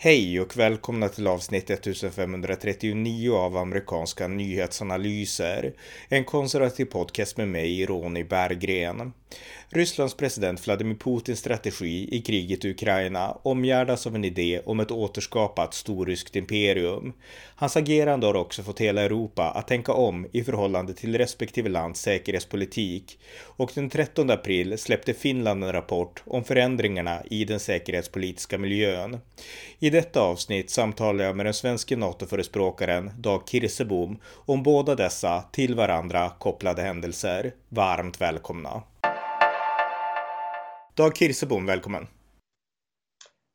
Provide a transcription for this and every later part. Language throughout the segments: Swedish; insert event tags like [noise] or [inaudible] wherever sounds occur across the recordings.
Hej och välkomna till avsnitt 1539 av amerikanska nyhetsanalyser. En konservativ podcast med mig, Ronny Berggren. Rysslands president Vladimir Putins strategi i kriget i Ukraina omgärdas av en idé om ett återskapat storryskt imperium. Hans agerande har också fått hela Europa att tänka om i förhållande till respektive lands säkerhetspolitik och den 13 april släppte Finland en rapport om förändringarna i den säkerhetspolitiska miljön. I detta avsnitt samtalar jag med den svenska NATO-förespråkaren Dag Kirsebom om båda dessa till varandra kopplade händelser. Varmt välkomna! Dag Kirsebom, välkommen!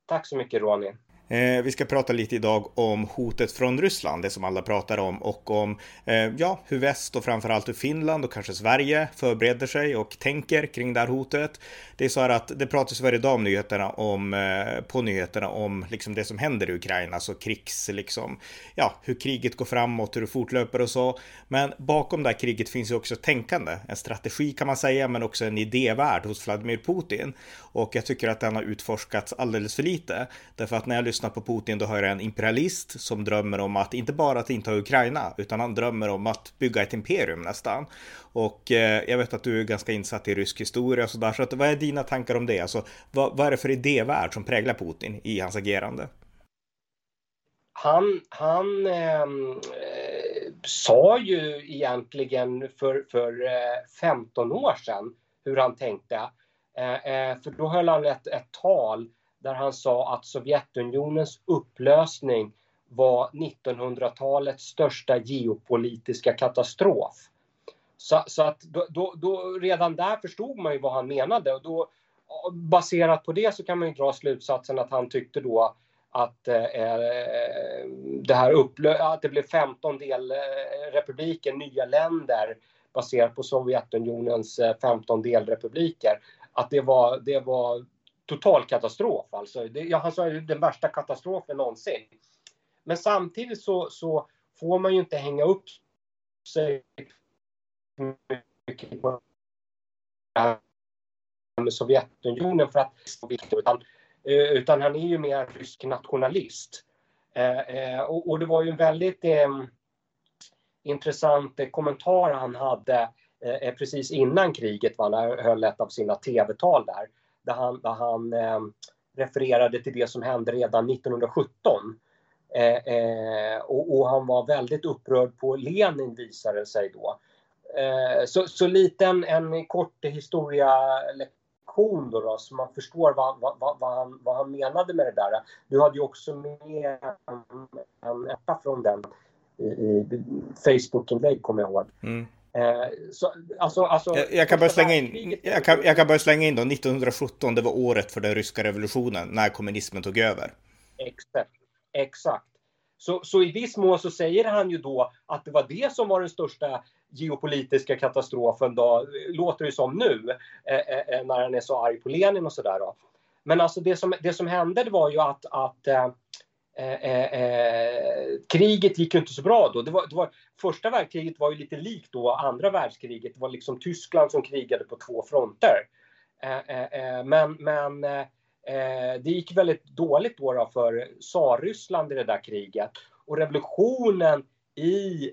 Tack så mycket Ronny! Eh, vi ska prata lite idag om hotet från Ryssland, det som alla pratar om, och om eh, ja, hur väst och framförallt hur Finland och kanske Sverige förbereder sig och tänker kring det här hotet. Det är så här att det pratas varje dag om nyheterna om, eh, på nyheterna om liksom det som händer i Ukraina, alltså krigs, liksom, ja, hur kriget går framåt, hur det fortlöper och så. Men bakom det här kriget finns ju också tänkande, en strategi kan man säga, men också en idévärld hos Vladimir Putin. Och jag tycker att den har utforskats alldeles för lite, därför att när jag lyssnar på Putin då hör jag en imperialist som drömmer om att inte bara att inta Ukraina utan han drömmer om att bygga ett imperium nästan. Och eh, jag vet att du är ganska insatt i rysk historia och sådär så att vad är dina tankar om det? Alltså vad, vad är det för idévärld som präglar Putin i hans agerande? Han, han ehm, eh, sa ju egentligen för, för eh, 15 år sedan hur han tänkte. Eh, eh, för då höll han ett, ett tal där han sa att Sovjetunionens upplösning var 1900-talets största geopolitiska katastrof. Så, så att då, då, då, redan där förstod man ju vad han menade och då baserat på det så kan man ju dra slutsatsen att han tyckte då att, eh, eh det, här upplö- att det blev 15 delrepubliker, eh, nya länder baserat på Sovjetunionens eh, 15 delrepubliker. Att det var, det var total katastrof. Alltså. Det, ja, han sa ju den värsta katastrofen någonsin. Men samtidigt så, så får man ju inte hänga upp sig mycket på med Sovjetunionen för att utan, eh, utan han är ju mer rysk nationalist. Eh, eh, och, och, det var ju en väldigt eh, intressant eh, kommentar han hade eh, precis innan kriget, va, när han höll ett av sina tv-tal där där han, där han eh, refererade till det som hände redan 1917. Eh, eh, och, och, han var väldigt upprörd på Lenin visade det sig då. Eh, så, så lite en, en kort historialektion då, då så man förstår vad, vad, vad, han, vad han menade med det där. Du hade ju också med en, en etta från den i, i Facebook-inlägg kommer jag ihåg. Mm. Eh, så, alltså, alltså, jag, jag, kan bara slänga in, jag kan, jag kan bara slänga in då, 1917, det var året för den ryska revolutionen, när kommunismen tog över. Exakt. exakt. Så, så i viss mån så säger han ju då att det var det som var den största geopolitiska katastrofen, då, låter det som nu, eh, eh när han är så arg på Lenin och sådär. Men alltså det som, det som hände det var ju att, att Eh, eh, Eh, kriget gick ju inte så bra då. Det var, det var, första världskriget var ju lite likt då andra världskriget. Det var liksom Tyskland som krigade på två fronter. Eh, eh, eh men men eh, det gick väldigt dåligt då, då för Tsarryssland i det där kriget. Och revolutionen i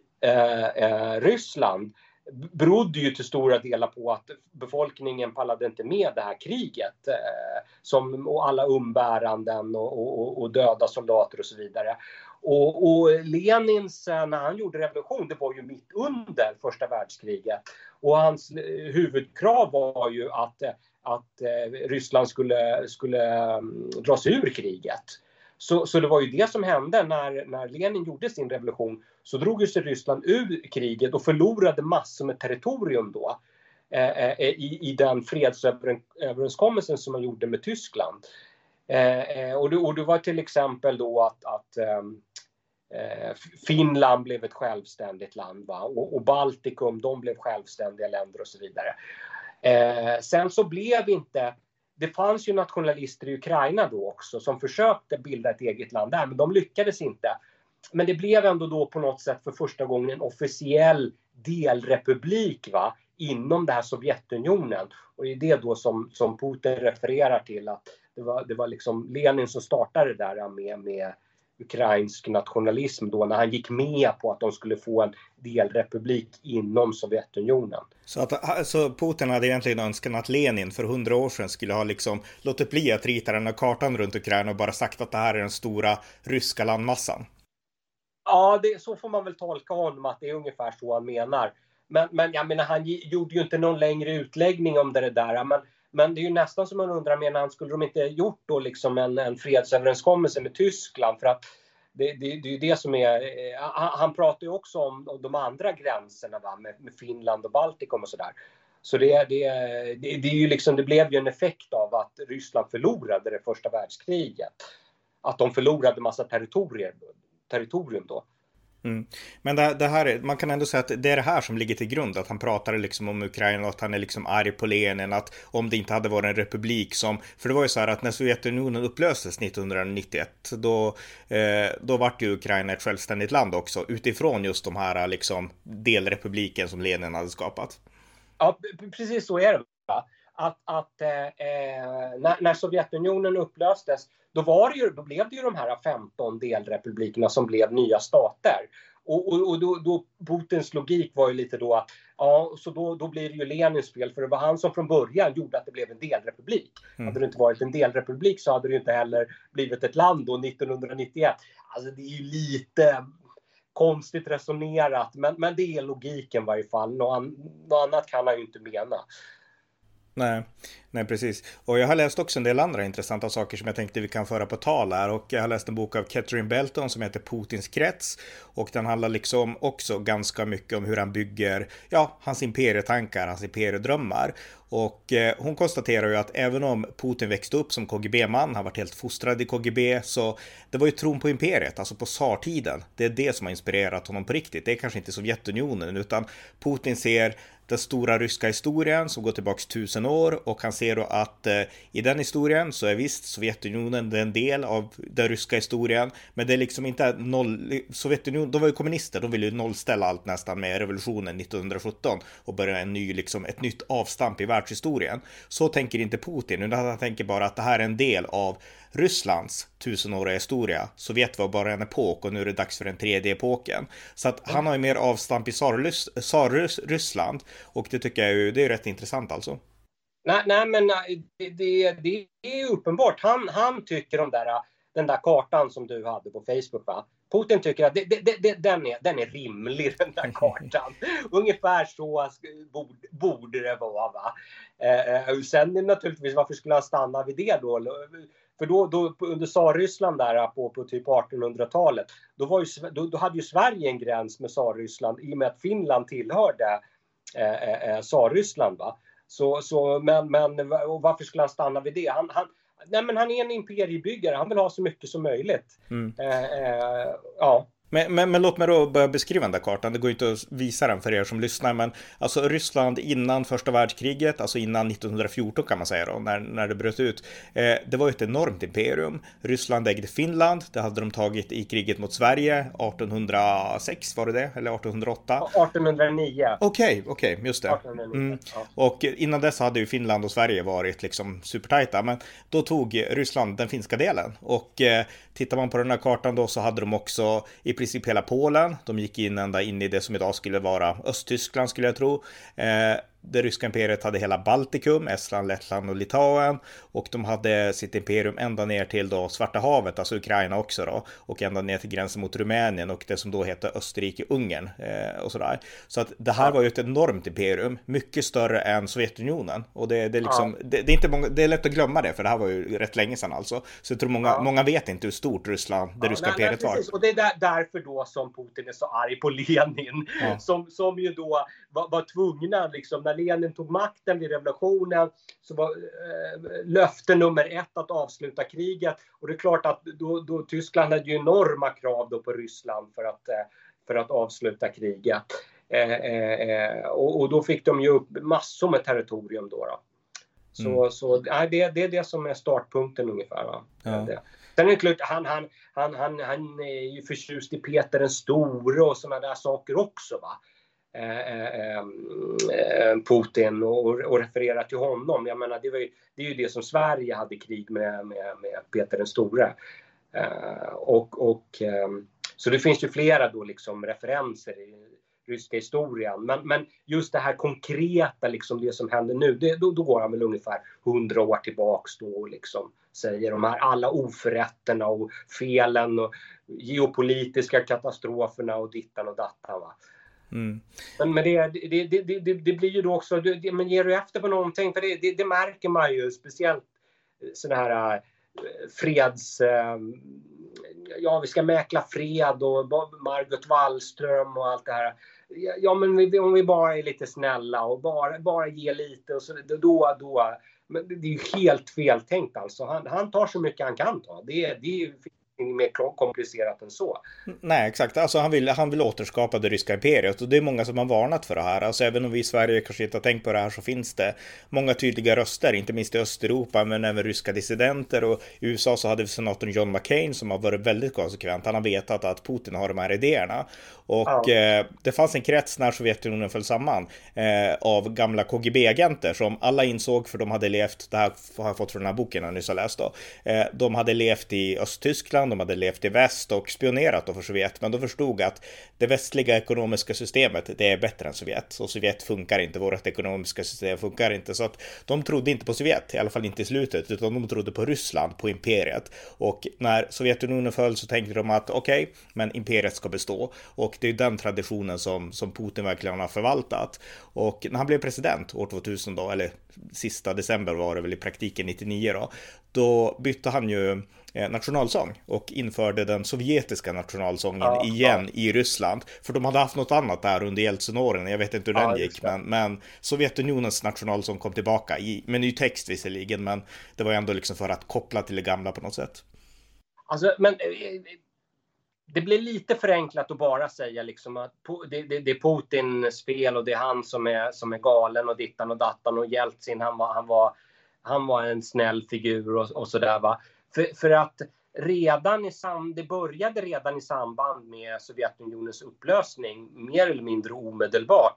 Ryssland berodde ju till stora delar på att befolkningen pallade inte med det här kriget. Eh, som, och alla umbäranden och, och, och, döda soldater och så vidare. Och, och Lenins, eh, när han gjorde revolution, det var ju mitt under första världskriget. Och hans eh, huvudkrav var ju att, eh, att Ryssland skulle, skulle mm, dra sig ur kriget. Så, så det var ju det som hände när, när Lenin gjorde sin revolution. Så drog sig Ryssland ur kriget och förlorade massor med territorium då. Eh, eh i, i den fredsöverenskommelsen som man gjorde med Tyskland. Eh, eh och, det, och det var till exempel då att, att ehm, eh, Finland blev ett självständigt land va? Och, och, Baltikum, de blev självständiga länder och så vidare. Eh, sen så blev inte det fanns ju nationalister i Ukraina då också som försökte bilda ett eget land där, men de lyckades inte. Men det blev ändå då på något sätt för första gången en officiell delrepublik va, inom det här Sovjetunionen. Och det är det då som, som Putin refererar till att det var, det var liksom Lenin som startade det där med, med ukrainsk nationalism då när han gick med på att de skulle få en delrepublik inom Sovjetunionen. Så att alltså Putin hade egentligen önskat att Lenin för hundra år sedan skulle ha liksom låtit bli att rita den här kartan runt Ukraina och bara sagt att det här är den stora ryska landmassan? Ja, det, så får man väl tolka honom att det är ungefär så han menar. Men, men jag menar, han gjorde ju inte någon längre utläggning om det där. Men, men det är ju nästan som man undrar, menar han, skulle de inte gjort då liksom en, en fredsöverenskommelse med Tyskland? För att det, det, det är ju det som är... Eh, han, han pratar ju också om, de andra gränserna va? Med, med Finland och Baltikum och sådär. Så det, det, det, det, är ju liksom, det blev ju en effekt av att Ryssland förlorade det första världskriget. Att de förlorade massa territorier, territorium då. Mm. Men det, det, här, man kan ändå säga att det är det här som ligger till grund, att han pratar liksom om Ukraina och att han är liksom arg på Lenin, att om det inte hade varit en republik som, för det var ju så här att när Sovjetunionen upplöstes 1991, då, eh, då vart ju Ukraina ett självständigt land också, utifrån just de här liksom delrepubliken som Lenin hade skapat. Ja, precis så är det. Att, att eh, eh, när, när Sovjetunionen upplöstes då, var det ju, då blev det ju de här 15 delrepublikerna som blev nya stater. Och, och, och då, då, Putins logik var ju lite då att ja, så då, då blir det ju Lenins fel för det var han som från början gjorde att det blev en delrepublik. Mm. Hade det inte varit en delrepublik så hade det inte heller blivit ett land då 1991. Alltså det är ju lite konstigt resonerat men, men det är logiken i varje fall. Något, något annat kan han ju inte mena. Nej, nej precis. Och jag har läst också en del andra intressanta saker som jag tänkte vi kan föra på tal här. Och jag har läst en bok av Catherine Belton som heter Putins krets. Och den handlar liksom också ganska mycket om hur han bygger, ja, hans imperietankar, hans imperiedrömmar. Och eh, hon konstaterar ju att även om Putin växte upp som KGB-man, han var helt fostrad i KGB, så det var ju tron på imperiet, alltså på tsartiden. Det är det som har inspirerat honom på riktigt. Det är kanske inte Sovjetunionen, utan Putin ser den stora ryska historien som går tillbaks tusen år och han ser då att eh, i den historien så är visst Sovjetunionen en del av den ryska historien, men det är liksom inte noll. Sovjetunionen, de var ju kommunister, de ville ju nollställa allt nästan med revolutionen 1917 och börja en ny, liksom ett nytt avstamp i världshistorien. Så tänker inte Putin, utan han tänker bara att det här är en del av Rysslands tusenåriga historia. Sovjet var bara en epok och nu är det dags för den tredje epoken. Så att han har ju mer avstamp i tsar-Ryssland och det tycker jag ju, det är rätt intressant alltså. Nej, nej men det, det, det är uppenbart. Han, han tycker de där, den där kartan som du hade på Facebook, va? Putin tycker att det, det, det, den, är, den är rimlig, [laughs] den där kartan. Ungefär så borde, borde det vara. Va? Eh, sen naturligtvis, varför skulle han stanna vid det då? För då, då under tsarryssland där på, på typ 1800-talet, då, var ju, då, då, hade ju Sverige en gräns med tsarryssland i och med att Finland tillhörde eh, eh, eh tsarryssland. Va? Så, så, men, men varför skulle han stanna vid det? Han, han, nej, men han är en imperiebyggare, han vill ha så mycket som möjligt. Mm. Eh, eh, ja. Men, men, men, låt mig då börja beskriva den där kartan. Det går inte att visa den för er som lyssnar, men alltså Ryssland innan första världskriget, alltså innan 1914 kan man säga då, när, när det bröt ut. Eh, det var ett enormt imperium. Ryssland ägde Finland. Det hade de tagit i kriget mot Sverige 1806 var det det? Eller 1808? 1809. Okej, okay, okej, okay, just det. Mm. Och innan dess hade ju Finland och Sverige varit liksom supertajta, men då tog Ryssland den finska delen och eh, tittar man på den här kartan då så hade de också i princip hela Polen. De gick in ända in i det som idag skulle vara Östtyskland skulle jag tro. Eh, det ryska imperiet hade hela Baltikum, Estland, Lettland och Litauen och de hade sitt imperium ända ner till då Svarta havet, alltså Ukraina också då och ända ner till gränsen mot Rumänien och det som då heter Österrike-Ungern eh, och sådär. Så att det här ja. var ju ett enormt imperium, mycket större än Sovjetunionen och det, det är liksom, ja. det, det, är inte många, det är lätt att glömma det för det här var ju rätt länge sedan alltså. Så jag tror många, ja. många vet inte hur stort Ryssland, det ryska nej, imperiet nej, var. Och det är där, därför då som Putin är så arg på Lenin som, som ju då var, var tvungna liksom när Lenin tog makten vid revolutionen så var eh, löfte nummer ett att avsluta kriget. Och det är klart att då, då Tyskland hade ju enorma krav då på Ryssland för att, eh, för att avsluta kriget. Eh, eh, eh och, och, då fick de ju upp massor med territorium då. då. Så, mm. så nej, det, det är det som är startpunkten ungefär. Va? Ja. Sen är det klart, han, han, han, han, han är ju förtjust i Peter den store och sådana där saker också. Va? Eh, eh, eh, Putin och, och refererar till honom. Jag menar, det, var ju, det är ju det som Sverige hade krig med, med, med Peter den store. och, och, så det finns ju flera då liksom referenser i ryska historien. Men, men just det här konkreta, liksom det som händer nu, det, då, då går han väl ungefär hundra år tillbaks då och liksom säger de här alla oförrätterna och felen och geopolitiska katastroferna och dittan och dattan. Va? Mm. Men, men det, det, det, det, det blir ju då också, det, men ger du efter på någonting, för det, det, märker man ju speciellt eh, sådana här äh, freds... Äh, ja, vi ska mäkla fred och Margot Wallström och allt det här. Ja, men vi, om vi bara är lite snälla och bara, bara ger lite och så då, då. Men det är ju helt feltänkt alltså. Han, han tar så mycket han kan ta. Det, det är mer komplicerat än så. Nej, exakt. Alltså han vill, han vill återskapa det ryska imperiet och det är många som har varnat för det här. Alltså även om vi i Sverige kanske inte har tänkt på det här så finns det många tydliga röster, inte minst i Östeuropa, men även ryska dissidenter och i USA så hade vi senatorn John McCain som har varit väldigt konsekvent. Han har vetat att Putin har de här idéerna och ja. eh, det fanns en krets när Sovjetunionen föll samman eh, av gamla KGB-agenter som alla insåg, för de hade levt, det här har jag fått från den här boken jag nyss har läst då, eh, de hade levt i Östtyskland, de hade levt i väst och spionerat då för Sovjet, men de förstod att det västliga ekonomiska systemet, det är bättre än Sovjet. Och Sovjet funkar inte, vårt ekonomiska system funkar inte. Så att de trodde inte på Sovjet, i alla fall inte i slutet, utan de trodde på Ryssland, på imperiet. Och när Sovjetunionen föll så tänkte de att okej, okay, men imperiet ska bestå. Och det är den traditionen som, som Putin verkligen har förvaltat. Och när han blev president år 2000 då, eller sista december var det väl i praktiken 99 då, då bytte han ju eh, nationalsång och införde den sovjetiska nationalsången ja, igen ja. i Ryssland. För de hade haft något annat där under Jeltsin-åren, jag vet inte hur ja, den gick, men, men, Sovjetunionens nationalsång kom tillbaka i, med ny text visserligen, men det var ändå liksom för att koppla till det gamla på något sätt. Alltså, men eh, det blir lite förenklat att bara säga liksom att det, det, det, är Putins fel och det är han som är, som är galen och dittan och dattan och Jeltsin han var, han var, han var en snäll figur och, och sådär va. För, för att redan i sam, det började redan i samband med Sovjetunionens upplösning mer eller mindre omedelbart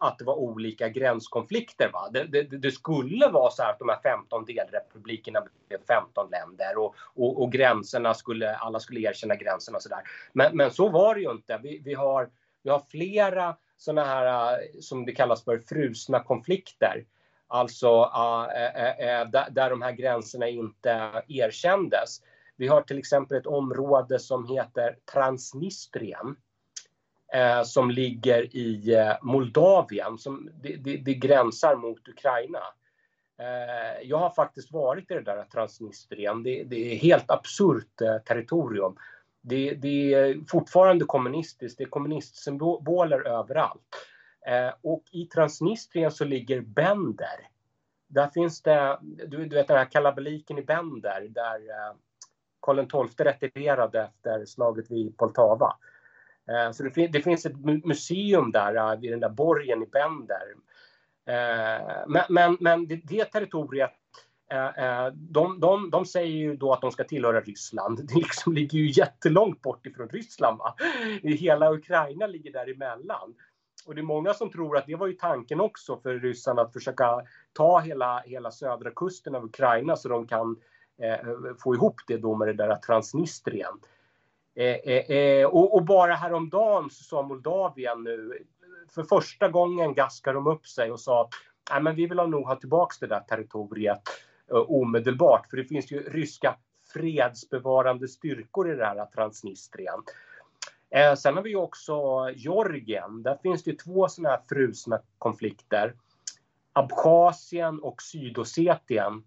att det var olika gränskonflikter. Va? Det, det, det, skulle vara så att de här 15 delrepublikerna blev 15 länder och, och, och gränserna skulle, alla skulle erkänna gränserna och sådär. Men, men så var det ju inte. Vi, vi, har, vi har flera sådana här, som det kallas för, frusna konflikter. Alltså ah, eh, eh, eh, där, där de här gränserna inte erkändes. Vi har till exempel ett område som heter Transnistrien som ligger i Moldavien, som det, det, det, gränsar mot Ukraina. Jag har faktiskt varit i det där Transnistrien. Det, det är helt absurt territorium. Det, det, är fortfarande kommunistiskt, det är kommunistsymboler överallt. Eh, och i Transnistrien så ligger Bender. Där finns det, du, du vet den här kalabaliken i Bender där eh, Karl XII retirerade efter slaget vid Poltava. Eh, så det, det, finns ett museum där eh, vid den där borgen i Bender. Eh, men, men, men det, det territoriet eh, eh, de, de, de, säger ju då att de ska tillhöra Ryssland. [laughs] Det liksom ligger ju jättelångt bort ifrån Ryssland. Va? Hela Ukraina ligger däremellan. Och det är många som tror att det var ju tanken också för ryssarna att försöka ta hela, hela södra kusten av Ukraina så de kan eh, få ihop det då med det där Transnistrien. Eh, eh, eh och, och, bara häromdagen så sa Moldavien nu, för första gången gaskar de upp sig och sa att men vi vill nog ha tillbaka det där territoriet eh, omedelbart, för det finns ju ryska fredsbevarande styrkor i det här Transnistrien. Eh, sen har vi också Georgien. Där finns det två sådana här frusna konflikter. Abchasien och Sydossetien.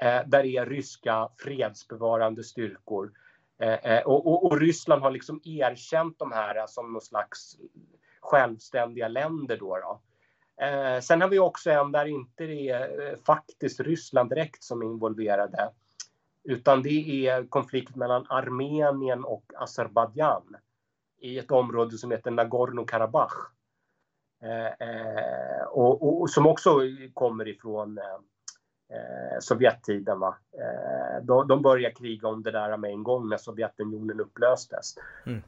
Eh, där är ryska fredsbevarande styrkor. Eh, eh, och, och, och, Ryssland har liksom erkänt de här som någon slags självständiga länder. Då, då. Eh, sen har vi också en där inte det är eh, faktiskt Ryssland direkt som är involverade. Utan det är konflikt mellan Armenien och Azerbajdzjan i ett område som heter Nagorno-Karabach. Eh, och, och, som också kommer ifrån eh, Sovjettiden. Va? Eh, de, de började kriga om det där med en gång när Sovjetunionen upplöstes. Mm.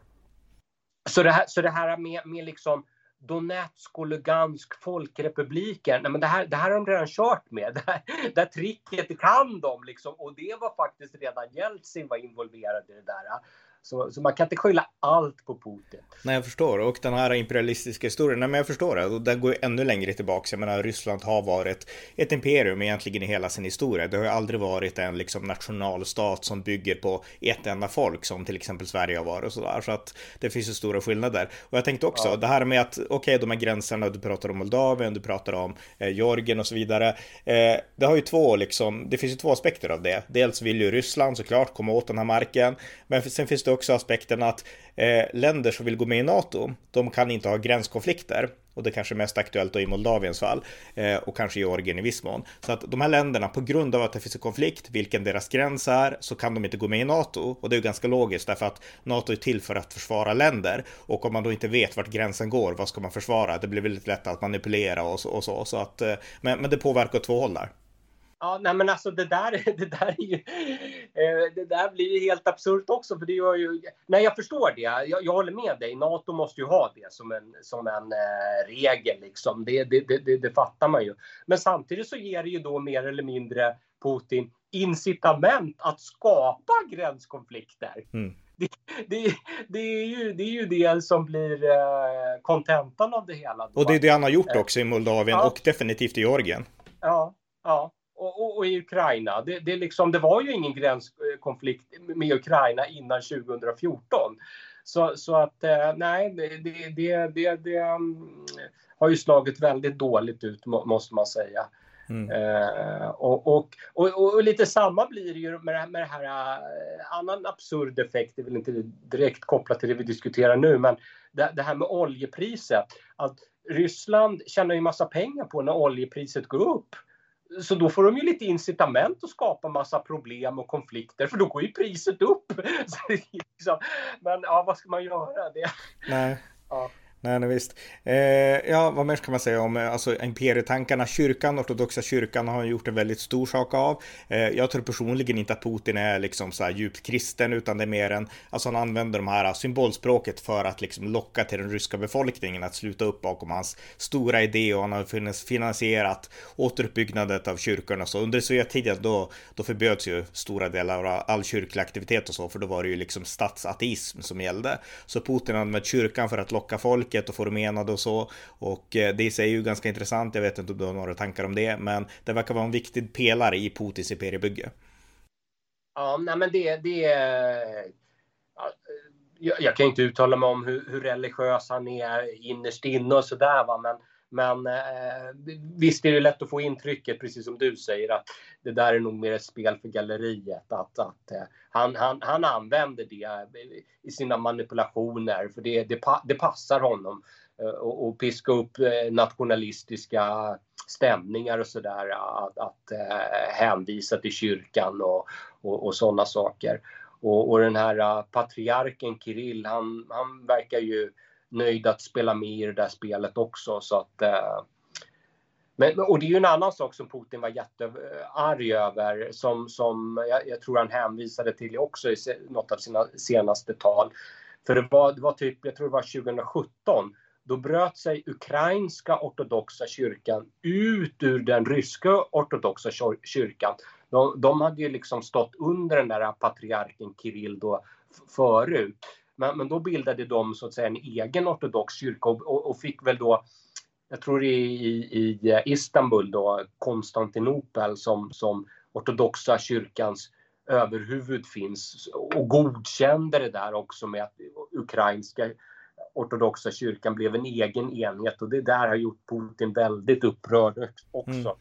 Så, det här, så det här med, med liksom Donetsk och Lugansk folkrepubliker. Nej, men det, här, det här har de redan kört med. [laughs] Det här, det här tricket kan de liksom. Och det var faktiskt redan Jeltsin var involverad i det där. Så, så, man kan inte skylla allt på Putin. Nej, jag förstår. Och den här imperialistiska historien, nej men jag förstår det. Och den går ju ännu längre tillbaka. Jag menar, Ryssland har varit ett imperium egentligen i hela sin historia. Det har ju aldrig varit en liksom nationalstat som bygger på ett enda folk som till exempel Sverige har varit och sådär. Så att det finns ju stora skillnader. Och jag tänkte också, ja. det här med att, okej, okay, de här gränserna, du pratar om Moldavien, du pratar om eh, Georgien och så vidare. Eh, det har ju två liksom, det finns ju två aspekter av det. Dels vill ju Ryssland såklart komma åt den här marken. Men sen finns det också aspekten att eh, länder som vill gå med i NATO, de kan inte ha gränskonflikter. Och det kanske är mest aktuellt då i Moldaviens fall eh, och kanske Georgien i viss mån. Så att de här länderna, på grund av att det finns en konflikt, vilken deras gräns är, så kan de inte gå med i NATO. Och det är ju ganska logiskt därför att NATO är till för att försvara länder. Och om man då inte vet vart gränsen går, vad ska man försvara? Det blir väldigt lätt att manipulera och så. Och så, så att, eh, men, men det påverkar två håll där. Ja, nej men alltså det där, [laughs] det där, är ju, eh, det där blir ju helt absurt också. För det gör ju, nej, jag förstår det. Jag, jag håller med dig. Nato måste ju ha det som en, som en eh, regel. Liksom. Det, det, det, det, fattar man ju. Men samtidigt så ger det ju då mer eller mindre Putin incitament att skapa gränskonflikter. Mm. Det, det, det, är ju, det är ju det som blir eh, kontentan av det hela. Och det är det han har gjort också i Moldavien ja. och definitivt i Georgien. Ja, ja och, och, och, i Ukraina. Det, det, liksom, det var ju ingen gränskonflikt med Ukraina innan 2014. Så, så att eh, nej, det, det, det, det um, har ju slagit väldigt dåligt ut måste man säga. Mm. Eh, och, och, och, och, lite samma blir det ju med det här, med det här uh, annan absurd effekt, det är väl inte direkt kopplat till det vi diskuterar nu, men det, det här med oljepriset. Att Ryssland tjänar ju massa pengar på när oljepriset går upp. Så då får de ju lite incitament att skapa massa problem och konflikter för då går ju priset upp. [laughs] Liksom, men ja, vad ska man göra? Det, Nej. Ja. Nej, nej visst. Eh, ja, vad mer ska man säga om eh, alltså, imperietankarna? Kyrkan, ortodoxa kyrkan har gjort en väldigt stor sak av. Eh, jag tror personligen inte att Putin är liksom så här djupt kristen, utan det är mer en, alltså han använder de här eh, symbolspråket för att liksom locka till den ryska befolkningen att sluta upp bakom hans stora idé och han har finansierat återuppbyggnaden av kyrkorna. Så under Sovjettiden då, då förbjöds ju stora delar av all kyrklig aktivitet och så, för då var det ju liksom statsateism som gällde. Så Putin använde kyrkan för att locka folk folket och få dem enade och så. Och eh, det i sig är ju ganska intressant. Jag vet inte om du har några tankar om det, men det verkar vara en viktig pelare i Putins imperiebygge. Ja, nej men det, det ja, jag, jag, kan inte uttala mig om hur, hur religiös han är innerst inne och sådär va, men men eh, visst är det lätt att få intrycket, precis som du säger, att det där är nog mer ett spel för galleriet. Att, att eh, han, han, han använder det eh, i sina manipulationer, för det, det, det passar honom. Eh, och, och piska upp eh, nationalistiska stämningar och sådär. Att, att eh, hänvisa till kyrkan och, och, och sådana saker. Och, och den här uh, patriarken Kirill, han, han verkar ju nöjd att spela med i det där spelet också. Så att, eh, men, och det är ju en annan sak som Putin var jättearg över som, som jag, jag tror han hänvisade till också i något av sina senaste tal. För det var, det var typ, jag tror det var 2017, då bröt sig ukrainska ortodoxa kyrkan ut ur den ryska ortodoxa kyrkan. De, de hade ju liksom stått under den där patriarken Kirill då förut. Men, men då bildade de så att säga en egen ortodox kyrka och, och fick väl då jag tror i, i, i Istanbul då, Konstantinopel som, som ortodoxa kyrkans överhuvud finns och godkände det där också med att ukrainska ortodoxa kyrkan blev en egen enhet och det där har gjort Putin väldigt upprörd också. Mm.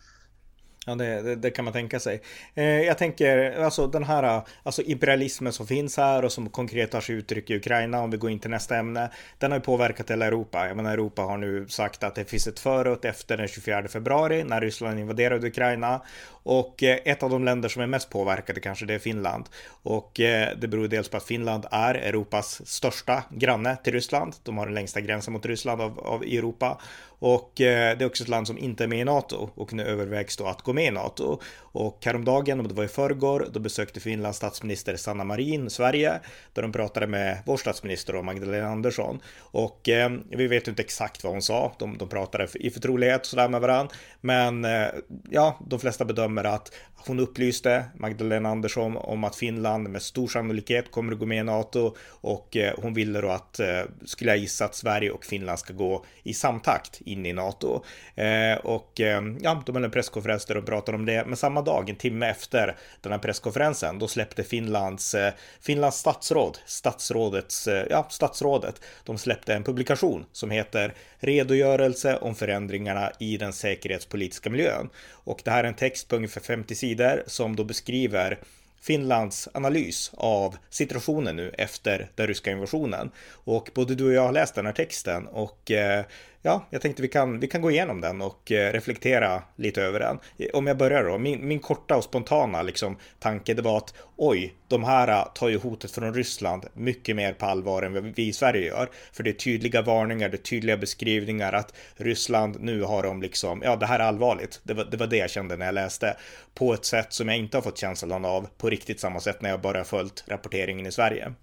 Ja, det, det, det, kan man tänka sig. Eh, jag tänker, alltså den här eh, alltså imperialismen som finns här och som konkret tar sig uttryck i Ukraina, om vi går in till nästa ämne, den har ju påverkat hela Europa. Jag menar, Europa har nu sagt att det finns ett före och efter den 24 februari när Ryssland invaderade Ukraina. Och eh, ett av de länder som är mest påverkade kanske det är Finland. Och eh, det beror dels på att Finland är Europas största granne till Ryssland. De har den längsta gränsen mot Ryssland av, av Europa. Och eh, det är också ett land som inte är med i NATO och nu övervägs då att gå med med i NATO. Och häromdagen, om det var i förrgår, då besökte Finlands statsminister Sanna Marin Sverige, där de pratade med vår statsminister och Magdalena Andersson. Och eh, vi vet inte exakt vad hon sa, de, de pratade i förtrolighet och sådär med varandra, men eh, ja, de flesta bedömer att hon upplyste Magdalena Andersson om att Finland med stor sannolikhet kommer att gå med i NATO och eh, hon ville då att, eh, skulle jag gissa, att Sverige och Finland ska gå i samtakt in i NATO. Eh, och eh, ja, de hade en presskonferens där och pratade om det, men samma dag, en timme efter den här presskonferensen, då släppte Finlands, eh, Finlands statsråd, statsrådets, eh, ja, statsrådet, de släppte en publikation som heter Redogörelse om förändringarna i den säkerhetspolitiska miljön. Och det här är en text på ungefär 50 sidor som då beskriver Finlands analys av situationen nu efter den ryska invasionen. Och både du och jag har läst den här texten och eh, ja, jag tänkte vi kan, vi kan gå igenom den och eh, reflektera lite över den. Eh, om jag börjar då, min, min korta och spontana liksom, tanke det var att oj, de här eh, tar ju hotet från Ryssland mycket mer på allvar än vi i Sverige gör. För det är tydliga varningar, det är tydliga beskrivningar att Ryssland nu har de liksom, ja det här är allvarligt. Det var, det var det jag kände när jag läste. På ett sätt som jag inte har fått känslan av på riktigt samma sätt när jag bara följt rapporteringen i Sverige.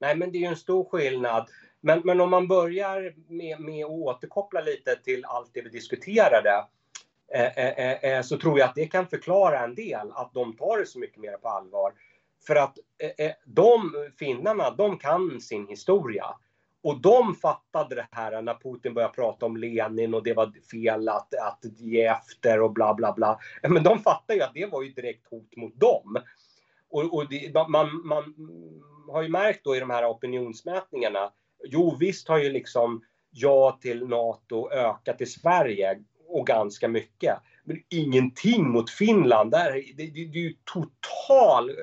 Nej, men det är ju en stor skillnad. Men, men om man börjar med, med att återkoppla lite till allt det vi diskuterade eh, eh, eh, eh, så tror jag att det kan förklara en del att de tar det så mycket mer på allvar. För att eh, eh, de finnarna, de kan sin historia. Och de fattade det här när Putin började prata om Lenin och det var fel att, att ge efter och bla bla bla. Men de fattade ju att det var ju direkt hot mot dem. Och, och det, man, man har ju märkt då i de här opinionsmätningarna Jo, visst har ju liksom ja till NATO ökat i Sverige och ganska mycket. Men ingenting mot Finland. Där, det, det, det är ju total eh,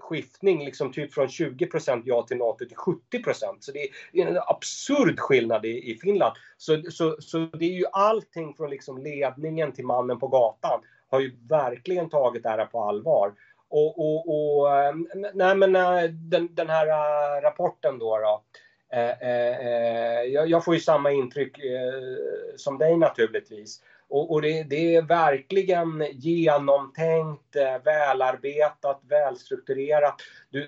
skiftning, liksom typ från 20% ja till NATO till 70% Så det är en absurd skillnad i, i Finland. Så, så, så det är ju allting från liksom ledningen till mannen på gatan har ju verkligen tagit det här på allvar. Och, och, och eh, nej men eh, den, den här rapporten då, då eh, Eh, eh, eh, jag får ju samma intryck som dig naturligtvis. Och, det, är verkligen genomtänkt, välarbetat, välstrukturerat.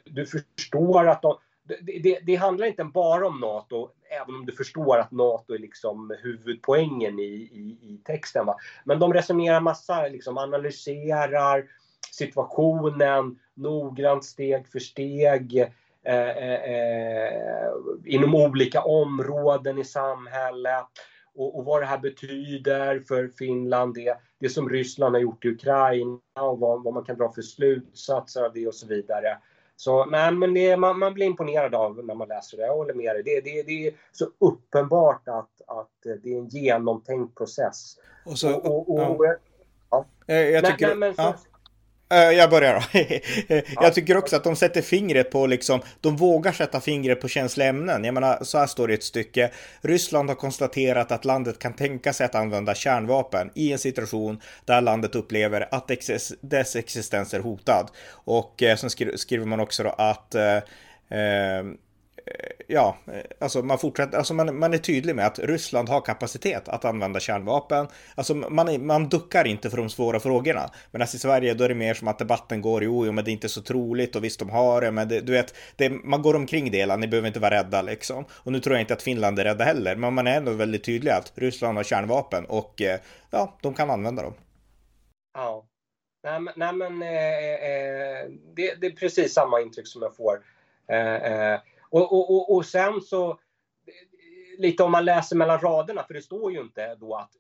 Du, förstår att de, det, det, det, handlar inte bara om NATO, även om du förstår att NATO är liksom huvudpoängen i, i, i texten. Va? Men de resonerar massa, liksom analyserar situationen noggrant steg för steg. Eh, eh, eh, inom olika områden i samhället. Och, och, vad det här betyder för Finland, det, det som Ryssland har gjort i Ukraina och vad, vad man kan dra för slutsatser av det och så vidare. Så nej, men det, man, man, blir imponerad av när man läser det. Jag håller med dig. Det, det, det är så uppenbart att, att det är en genomtänkt process. Och så, och, och, ja. Ja. Jag tycker, nej, nej, men, ja. Jag börjar då. [laughs] jag tycker också att de sätter fingret på liksom, de vågar sätta fingret på känsliga ämnen. Jag menar, så här står det i ett stycke. Ryssland har konstaterat att landet kan tänka sig att använda kärnvapen i en situation där landet upplever att dess existens är hotad. Och eh, sen skriver man också då att eh, eh Eh, Eh, ja, eh, alltså man fortsätter, alltså man, man är tydlig med att Ryssland har kapacitet att använda kärnvapen. Alltså man, är, man duckar inte för de svåra frågorna. Men alltså i Sverige då är det mer som att debatten går, jo, jo men det är inte så troligt och visst de har det, men det, du vet, det, man går omkring det, ni behöver inte vara rädda liksom. Och nu tror jag inte att Finland är rädda heller, men man är ändå väldigt tydlig att Ryssland har kärnvapen och eh, ja, de kan använda dem. Ja. Nej men, nej, men eh, eh, det, det, är precis samma intryck som jag får. Eh, och, och, och, och sen så, lite om man läser mellan raderna, för det står ju inte då att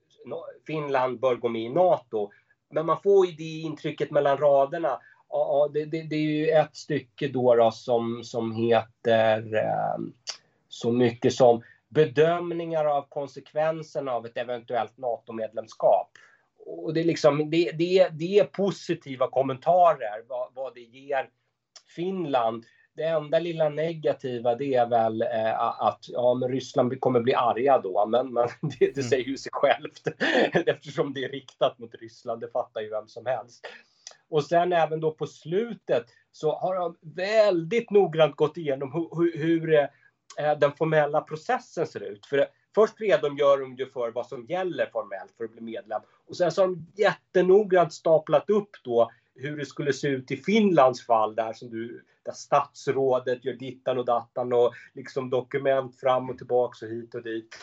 Finland bör gå med i NATO. Men man får ju det intrycket mellan raderna. Ja, det, det, det är ju ett stycke då, då som, som heter eh, så mycket som bedömningar av konsekvenserna av ett eventuellt NATO-medlemskap. Och det, är liksom, det, det, det är positiva kommentarer vad, vad det ger Finland det enda lilla negativa det är väl eh, att ja, men Ryssland kommer bli arga då, men, men [laughs] det, det mm. säger ju sig självt [laughs] eftersom det är riktat mot Ryssland, det fattar ju vem som helst. Och sen även då på slutet så har de väldigt noggrant gått igenom hur, hur, hur eh, den formella processen ser ut. För först redogör de ju för vad som gäller formellt för att bli medlem. Och sen så har de jättenoggrant staplat upp då hur det skulle se ut i Finlands fall där som du där statsrådet gör dittan och dattan och liksom dokument fram och tillbaks och hit och dit.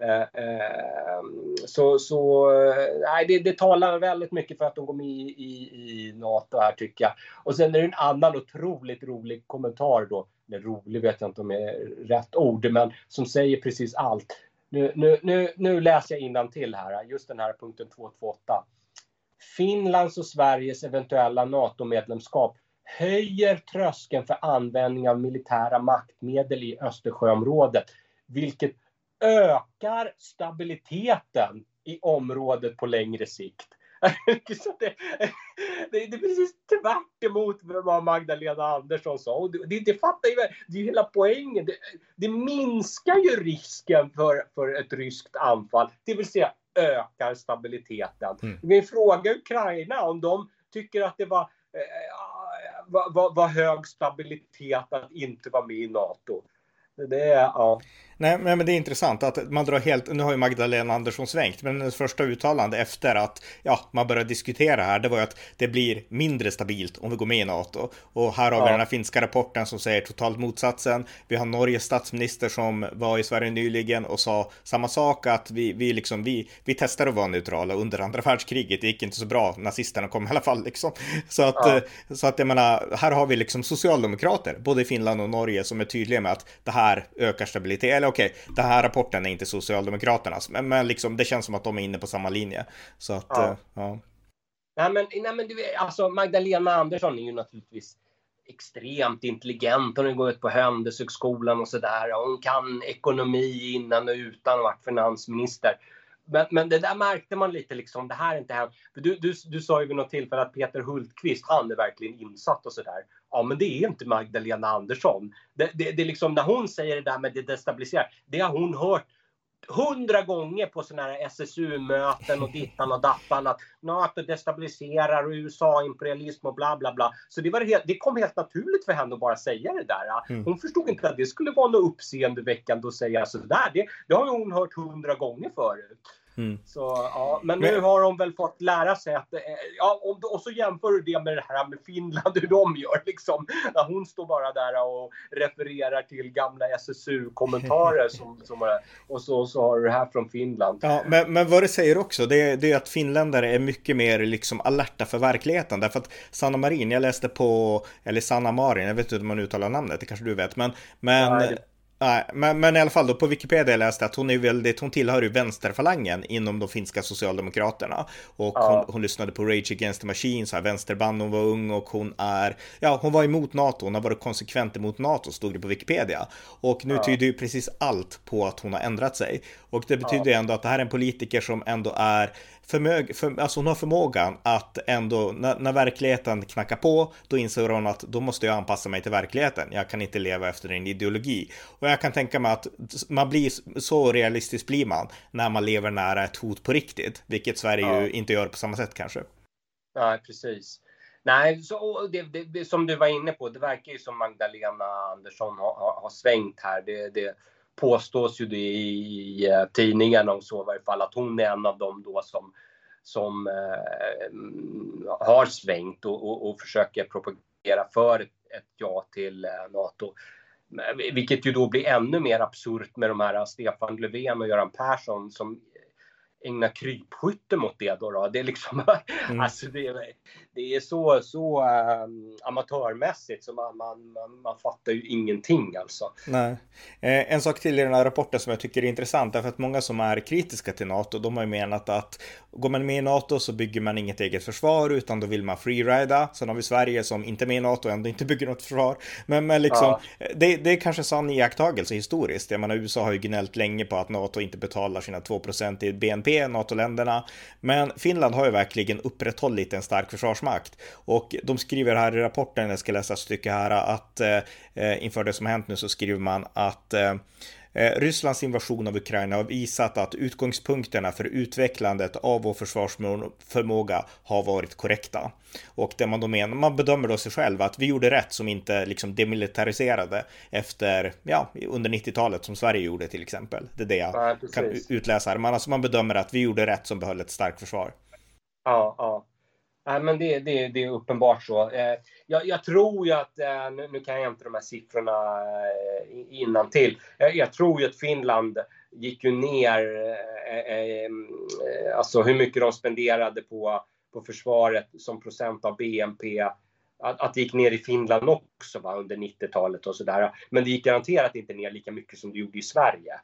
Eh, eh, så så eh, nej, det, det talar väldigt mycket för att de går med i, i, i NATO här tycker jag. Och sen är det en annan otroligt rolig kommentar då. Eller rolig vet jag inte om det är rätt ord, men som säger precis allt. Nu, nu, nu, nu läser jag till här, just den här punkten 228. Finlands och Sveriges eventuella NATO-medlemskap höjer tröskeln för användning av militära maktmedel i Östersjöområdet, vilket ökar stabiliteten i området på längre sikt. [laughs] Så det, det, det, är precis tvärt emot vad Magdalena Andersson sa. Och det, det fattar ju, det är ju hela poängen. Det, det, minskar ju risken för, för ett ryskt anfall, det vill säga ökar stabiliteten. Mm. Vi fråga Ukraina om de tycker att det var, eh, var, var, var hög stabilitet att inte vara med i NATO. Det ja. Nej, men det är intressant att man drar helt, nu har ju Magdalena Andersson svängt, men hennes första uttalande efter att ja, man började diskutera här, det var ju att det blir mindre stabilt om vi går med i NATO. Och här har ja. vi den här finska rapporten som säger totalt motsatsen. Vi har Norges statsminister som var i Sverige nyligen och sa samma sak, att vi, vi liksom, vi, vi testar att vara neutrala under andra världskriget. Det gick inte så bra, nazisterna kom i alla fall liksom. Så att, ja. så att jag menar, här har vi liksom socialdemokrater, både i Finland och Norge, som är tydliga med att det här ökar stabilitet eller okej, okay, den här rapporten är inte Socialdemokraternas, men, men liksom, det känns som att de är inne på samma linje. Så att, ja. Uh, ja. Nej, men, nej, men du, alltså Magdalena Andersson är ju naturligtvis extremt intelligent. Hon har gått på Handelshögskolan och sådär. Hon kan ekonomi innan och utan och varit finansminister. Men, men det där märkte man lite liksom, det här är inte hem. Du, du, du sa ju vid något tillfälle att Peter Hultqvist, han är verkligen insatt och sådär. Ja, men det är inte Magdalena Andersson. Det, det, det är liksom när hon säger det där med det destabiliserar, det har hon hört hundra gånger på sådana här SSU-möten och dittan och dattan att NATO destabiliserar och USA-imperialism och bla bla bla. Så det, var helt, det kom helt naturligt för henne att bara säga det där. Mm. Hon förstod inte att det skulle vara något uppseendeväckande att säga sådär. Det, det har hon hört hundra gånger förut. Mm. Så, ja, men, men nu har de väl fått lära sig att, eh, ja, och, och så jämför du det med det här med Finland, [laughs] hur de gör liksom. Hon står bara där och refererar till gamla SSU-kommentarer som, som, och så, så har du det här från Finland. Ja, men, men vad det säger också, det, det är att finländare är mycket mer liksom alerta för verkligheten. Därför att Sanna Marin, jag läste på, eller Sanna Marin, jag vet inte hur man uttalar namnet, det kanske du vet, men, men Nej, Nej, men, men i alla fall då på Wikipedia läste att hon är väldigt, hon tillhör ju vänsterfalangen inom de finska socialdemokraterna. Och ja. hon, hon, lyssnade på Rage Against the Machine, så här vänsterband, hon var ung och hon är, ja hon var emot NATO, hon har varit konsekvent emot NATO, stod det på Wikipedia. Och nu ja. tyder ju precis allt på att hon har ändrat sig. Och det betyder ja. ändå att det här är en politiker som ändå är förmög, för, alltså hon har förmågan att ändå, när, när, verkligheten knackar på, då inser hon att då måste jag anpassa mig till verkligheten. Jag kan inte leva efter en ideologi. Och jag kan tänka mig att man blir, så realistisk blir man när man lever nära ett hot på riktigt, vilket Sverige ja. ju inte gör på samma sätt kanske. Nej, precis. Nej, så, det, det, det, som du var inne på, det verkar ju som Magdalena Andersson har, har, har svängt här. Det, påstås ju det i eh, tidningarna och så i varje fall att hon är en av dem då som, som eh, har svängt och, och, och, försöker propagera för ett, ett ja till eh, NATO. Vilket ju då blir ännu mer absurt med de här Stefan Löfven och Göran Persson som ägna krypskytte mot det då. då. Det är liksom, mm. alltså det, det, är så, så um, amatörmässigt så man, man, man, man, fattar ju ingenting alltså. Nej. Eh, en sak till i den här rapporten som jag tycker är intressant är för att många som är kritiska till NATO, de har ju menat att går man med i NATO så bygger man inget eget försvar utan då vill man freerida. Sen har vi Sverige som inte är med i NATO och ändå inte [laughs] bygger något försvar. Men, men liksom, ja. det, det är kanske sann iakttagelse historiskt. Jag menar, USA har ju gnällt länge på att NATO inte betalar sina 2% i BNP NATO-länderna. Men Finland har ju verkligen upprätthållit en stark försvarsmakt. Och de skriver här i rapporten, jag ska läsa ett stycke här, att eh, eh inför det som har hänt nu så skriver man att eh, eh, Rysslands invasion av Ukraina har visat att utgångspunkterna för utvecklandet av vår försvarsförmåga har varit korrekta. Och det man då menar, man bedömer då sig själv att vi gjorde rätt som inte liksom demilitariserade efter, ja, under 90-talet som Sverige gjorde till exempel. Det är det jag ja, kan utläsa här. Men alltså man bedömer att vi gjorde rätt som behöll ett starkt försvar. Ja, ja. Nej, men det, det, det är uppenbart så. Eh, jag, jag, tror ju att, eh, nu, nu, kan jag inte de här siffrorna eh, innan till. Eh, jag tror ju att Finland gick ju ner, eh, eh, mm, alltså hur mycket de spenderade på, på försvaret som procent av BNP. Att, att det gick ner i Finland också va, under 90-talet och sådär. Men det gick garanterat inte ner lika mycket som det gjorde i Sverige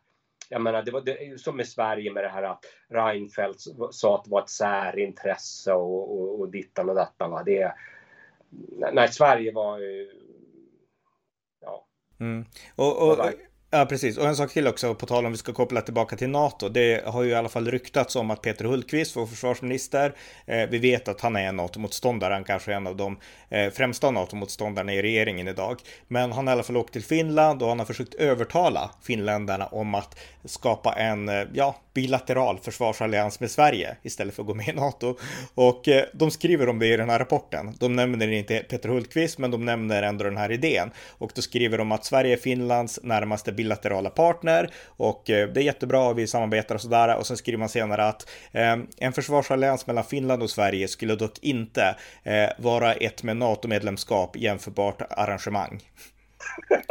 jag menar, det var det, som i Sverige med det här att Reinfeldt sa att det var ett särintresse och, och, och dittan och dattan. Va? Det, nej, Sverige var ju... Ja. Mm. Och, och, Ja, precis. Och en sak till också, på tal om vi ska koppla tillbaka till NATO. Det har ju i alla fall ryktats om att Peter Hultqvist, vår försvarsminister, eh, vi vet att han är en NATO-motståndare, han kanske är en av de eh, främsta NATO-motståndarna i regeringen idag. Men han har i alla fall åkt till Finland och han har försökt övertala finländarna om att skapa en, eh, ja, bilateral försvarsallians med Sverige istället för att gå med i NATO. Och eh, de skriver om det i den här rapporten. De nämner inte Peter Hultqvist, men de nämner ändå den här idén. Och då skriver de att Sverige är Finlands närmaste bilaterala partner och eh, det är jättebra, vi samarbetar och sådär. Och sen skriver man senare att eh, en försvarsallians mellan Finland och Sverige skulle dock inte eh, vara ett med NATO-medlemskap jämförbart arrangemang. [laughs]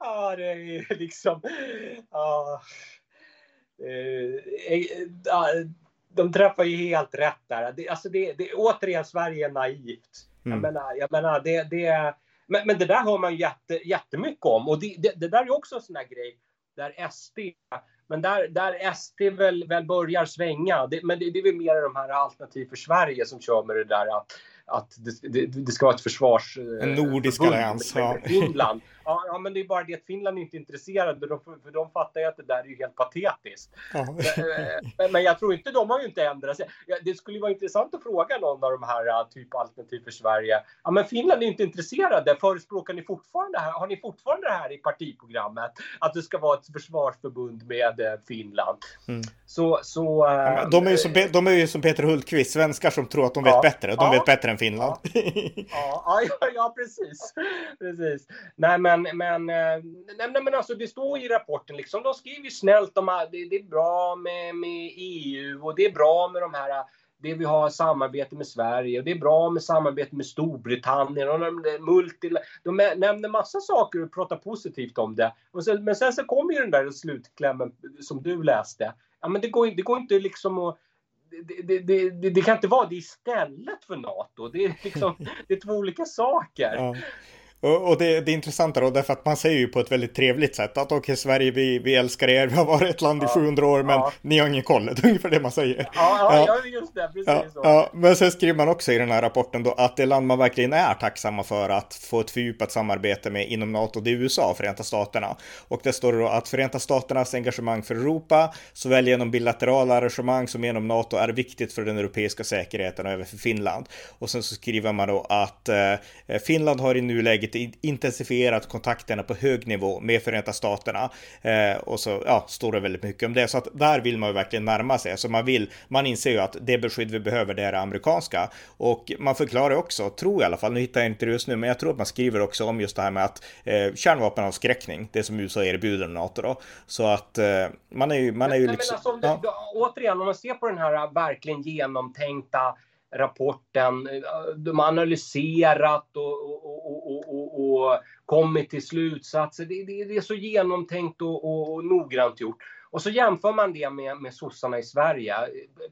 ja, det är liksom... Ja. De träffar ju helt rätt där. Det, alltså det, det, återigen, Sverige är naivt. Mm. Jag menar, jag menar det, det, men, men det där hör man jätte, jättemycket om. Och det, det, det där är också en sån här grej där SD, men där, där SD väl, väl börjar svänga. Det, men det, det är väl mer de här Alternativ för Sverige som kör med det där att att det, det, det, ska vara ett försvars... En nordisk allians. Finland. [laughs] Ja, ja, men det är bara det att Finland är inte är intresserade, för de fattar ju att det där är ju helt patetiskt. Ja. Eh, men, men, jag tror inte, de har ju inte ändrat sig. Det skulle vara intressant att fråga någon av de här eh, typ Alternativ för Sverige. Ja, men Finland är inte intresserade. Förespråkar ni fortfarande här? Har ni fortfarande det här i partiprogrammet? Att det ska vara ett försvarsförbund med eh, Finland? Mm. Så, så, ja, de, är ju som, de är ju som Peter Hultqvist, svenskar som tror att de vet ja. bättre. De vet bättre än Finland. Ja, ja, ja, precis. precis. Nej, men, men, eh, nej, men alltså, det står i rapporten, liksom, de skriver snällt om att det, det är bra med, med EU och det är bra med de här det vi har samarbete med Sverige och det är bra med samarbete med Storbritannien och de, multi, de nämner massa saker och pratar positivt om det. Sen, men sen så kommer ju den där slutklämmen som du läste. Ja, men det går, det går inte liksom att det, det, det, det, kan inte vara det istället för NATO. Det är, liksom, det är två olika saker. Ja. Och, och det, det är intressant då, därför att man säger ju på ett väldigt trevligt sätt att okej, okay, Sverige, vi, vi älskar er, vi har varit ett land i 700 år, men ja. ni har ingen koll. [laughs] Det är ungefär det man säger. Ja, ja, just det, precis så. Ja, men sen skriver man också i den här rapporten då att det land man verkligen är tacksamma för att få ett fördjupat samarbete med inom NATO, det är USA, Förenta Staterna. Och det står då att Förenta Staternas engagemang för Europa, såväl genom bilaterala arrangemang som genom NATO, är viktigt för den europeiska säkerheten och även för Finland. Och sen så skriver man då att eh, Finland har i nuläget vilket intensifierat kontakterna på hög nivå med Förenta Staterna. Eh, och så ja, står det väldigt mycket om det. Så att där vill man ju verkligen närma sig. Så man vill, man inser ju att det beskydd vi behöver det är det amerikanska. Och man förklarar också, tror jag i alla fall, nu hittar jag inte det just nu, men jag tror att man skriver också om just det här med att eh, kärnvapenavskräckning, det som USA erbjuder NATO då. Så att eh, man är ju, man är ju liksom... Men alltså, ja. återigen, om man ser på den här verkligen genomtänkta rapporten. De har analyserat och, och, och, och kommit till slutsatser. Det, det, det, är så genomtänkt och, noggrant gjort. Och så jämför man det med, med sossarna i Sverige.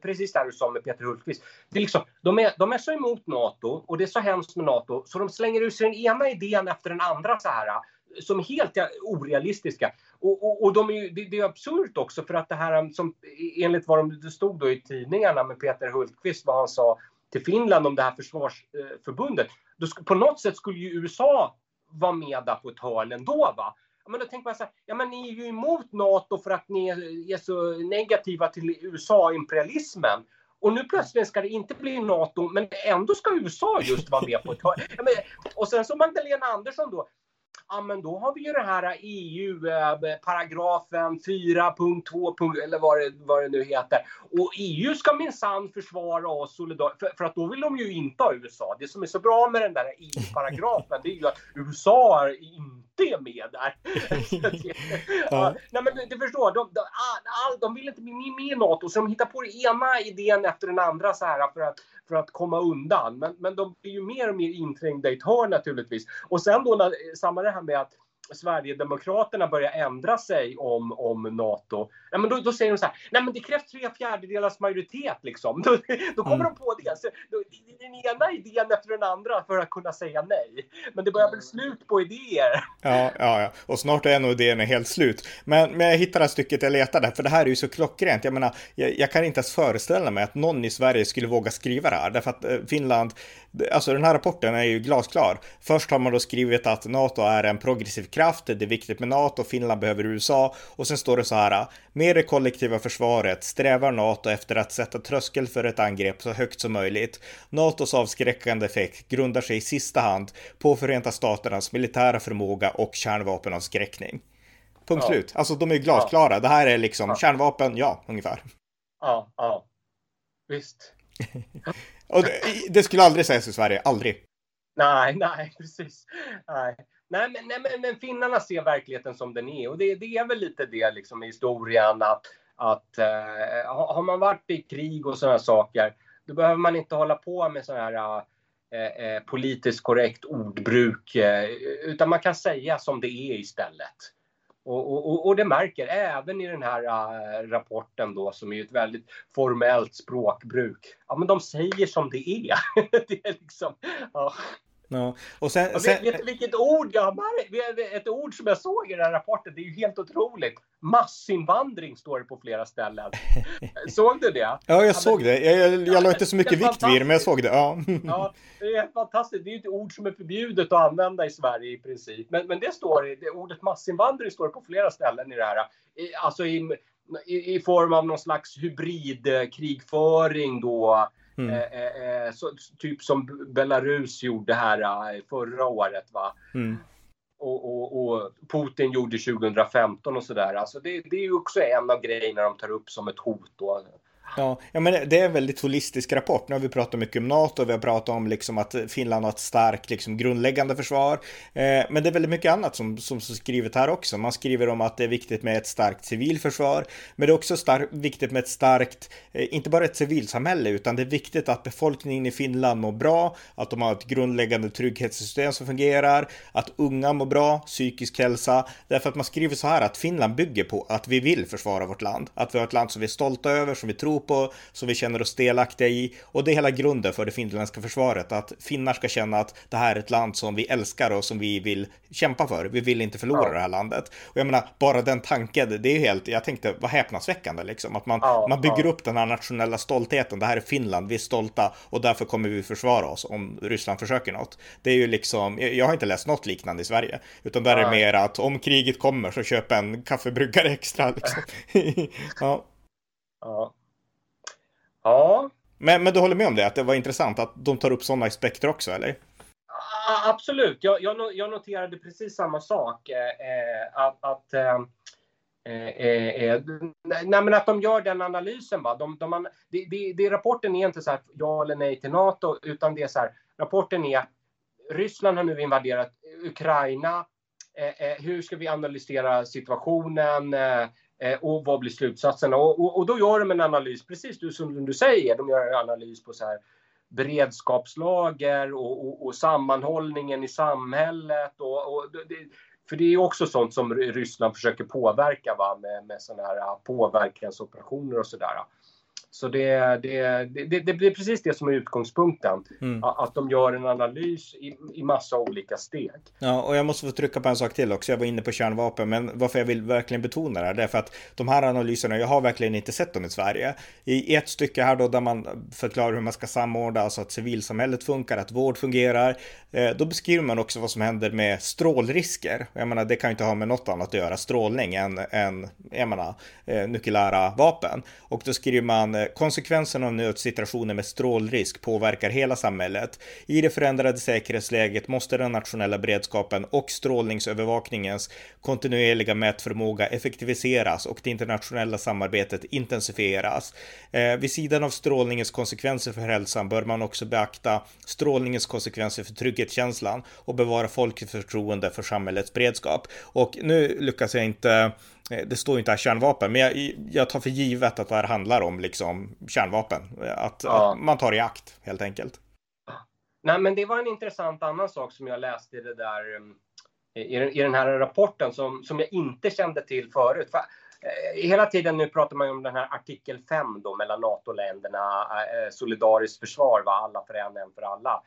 Precis där du sa med Peter Hultqvist. Det är liksom, de, är, de är så emot NATO och det är så hemskt med NATO så de slänger ut sig den ena idén efter den andra så här som helt orealistiska. Och, och, och de är, det, det är absurt också för att det här som enligt vad det stod då i tidningarna med Peter Hultqvist vad han sa till Finland om det här försvarsförbundet. Då, på något sätt skulle ju USA vara med där på ett hörn ändå. Va? Men då tänker man så här, ja men ni är ju emot NATO för att ni är så negativa till USA-imperialismen. Och nu plötsligt ska det inte bli NATO, men ändå ska USA just vara med på ett hörn. Ja, men, och sen så Magdalena Andersson då, ja men då har vi ju den här EU-paragrafen 4.2 eller vad det, vad det nu heter. Och EU ska minsann försvara oss solidariskt, för, för, att då vill de ju inte ha USA. Det som är så bra med den där EU-paragrafen det är ju att USA inte är med där. [laughs] ja. Nej men du, du förstår, de, de, all, de vill inte bli med i NATO så de hittar på den ena idén efter den andra så här för att, för att komma undan. Men, men de blir ju mer och mer inträngda i ett hörn naturligtvis. Och sen då när, samma det här med att Sverigedemokraterna börjar ändra sig om, om NATO, ja, men då, då säger de så här, nej men det krävs tre fjärdedelars majoritet liksom. [laughs] Då, då kommer mm. de på det. Så, då, ena idén efter den andra för att kunna säga nej. Men det börjar bli slut på idéer. Ja, ja, ja. och snart är nog idéerna helt slut. Men, men jag hittade det här stycket jag letade, för det här är ju så klockrent. Jag menar, jag, jag kan inte ens föreställa mig att någon i Sverige skulle våga skriva det här, därför att eh, Finland, alltså den här rapporten är ju glasklar. Först har man då skrivit att NATO är en progressiv kraft, det är viktigt med NATO, Finland behöver USA och sen står det så här, med det kollektiva försvaret strävar NATO efter att sätta tröskel för ett angrepp så högt som möjligt. NATOs avskräckande effekt grundar sig i sista hand på Förenta Staternas militära förmåga och kärnvapenavskräckning. Punkt ja. slut. Alltså de är glasklara. Ja. Det här är liksom ja. kärnvapen, ja, ungefär. Ja, ja. Visst. [laughs] och det, det, skulle aldrig sägas i Sverige, aldrig. Nej, nej, [laughs] precis. Nej. Nej, men, nej, men, men finnarna ser verkligheten som den är och det, det är väl lite det liksom i historien att, att eh, har man varit i krig och sådana saker, då behöver man inte hålla på med sådana här eh, politiskt korrekt ordbruk, eh, utan man kan säga som det är istället. Och, och, och det märker även i den här äh, rapporten då som är ett väldigt formellt språkbruk. Ja, men de säger som det är. [laughs] det är liksom, ja. Ja. Och sen, ja, sen... Vet, du vilket ord jag har Ett ord som jag såg i den här rapporten, det är ju helt otroligt. Massinvandring står det på flera ställen. [laughs] såg du det? Ja, jag ja, såg men... det. Jag, jag, jag la inte så mycket vikt vid det, men jag såg det. Ja. ja, det är fantastiskt. Det är ju ett ord som är förbjudet att använda i Sverige i princip. Men, men det står, det ordet massinvandring står på flera ställen i det här. I, alltså i, i, i form av någon slags hybridkrigföring då Mm. Eh, eh, eh, så, typ som Belarus gjorde här förra året. Va? Mm. Och, och, och, Putin gjorde 2015 och sådär. Alltså det, det är ju också en av grejerna de tar upp som ett hot. Då. Ja, ja, men det är en väldigt holistisk rapport. Nu har vi pratat mycket om NATO, vi har pratat om liksom att Finland har ett starkt liksom grundläggande försvar. Eh, men det är väldigt mycket annat som, som, som skrivet här också. Man skriver om att det är viktigt med ett starkt civilförsvar, men det är också stark, viktigt med ett starkt, eh, inte bara ett civilsamhälle, utan det är viktigt att befolkningen i Finland mår bra, att de har ett grundläggande trygghetssystem som fungerar, att unga mår bra, psykisk hälsa. Därför att man skriver så här att Finland bygger på att vi vill försvara vårt land, att vi har ett land som vi är stolta över, som vi tror på, som vi känner oss delaktiga i. Och det är hela grunden för det finländska försvaret, att finnar ska känna att det här är ett land som vi älskar och som vi vill kämpa för. Vi vill inte förlora ja. det här landet. Och jag menar, bara den tanken, det är helt, jag tänkte, vad häpnadsväckande liksom, att man, ja, man bygger ja. upp den här nationella stoltheten. Det här är Finland, vi är stolta och därför kommer vi försvara oss om Ryssland försöker något. Det är ju liksom, jag har inte läst något liknande i Sverige, utan där är det mer att om kriget kommer så köp en kaffebryggare extra. Liksom. [laughs] [laughs] ja. ja. Ja. Men, men du håller med om det, att det var intressant att de tar upp sådana aspekter också, eller? Absolut, jag, jag, jag noterade precis samma sak. Eh, eh att, att eh, eh, eh, nej, men att de gör den analysen. Va? De, de, det, det, rapporten är inte så här ja eller nej till NATO, utan det är så här, rapporten är Ryssland har nu invaderat Ukraina. Eh, hur ska vi analysera situationen? Eh, och vad blir slutsatserna? Och, och, och, då gör de en analys, precis du, som du säger, de gör en analys på så här beredskapslager och, och sammanhållningen i samhället. Och, det, för det är också sånt som Ryssland försöker påverka va? med, med sådana här påverkansoperationer och sådär. Så det, det, det, det, är precis det som är utgångspunkten. Mm. Att de gör en analys i, i massa olika steg. Ja, och jag måste få trycka på en sak till också. Jag var inne på kärnvapen, men varför jag vill verkligen betona det här, det är för att de här analyserna, jag har verkligen inte sett dem i Sverige. I ett stycke här då, där man förklarar hur man ska samordna, alltså att civilsamhället funkar, att vård fungerar, eh, då beskriver man också vad som händer med strålrisker. Jag menar, det kan ju inte ha med något annat att göra, strålning, än, än jag menar, eh, nukleära vapen. Och då skriver man konsekvenserna av nödsituationer med strålrisk påverkar hela samhället. I det förändrade säkerhetsläget måste den nationella beredskapen och strålningsövervakningens kontinuerliga mätförmåga effektiviseras och det internationella samarbetet intensifieras. Eh, vid sidan av strålningens konsekvenser för hälsan bör man också beakta strålningens konsekvenser för trygghetskänslan och bevara folkets förtroende för samhällets beredskap. Och nu lyckas jag inte det står inte här kärnvapen, men jag, jag tar för givet att det här handlar om liksom kärnvapen. Att, ja. att, man tar i akt helt enkelt. Nej, men det var en intressant annan sak som jag läste i det där eh, i den, här rapporten som, som jag inte kände till förut. För, eh, hela tiden nu pratar man ju om den här artikel 5 då mellan NATO-länderna, eh, solidariskt försvar, va? alla för en, en för alla.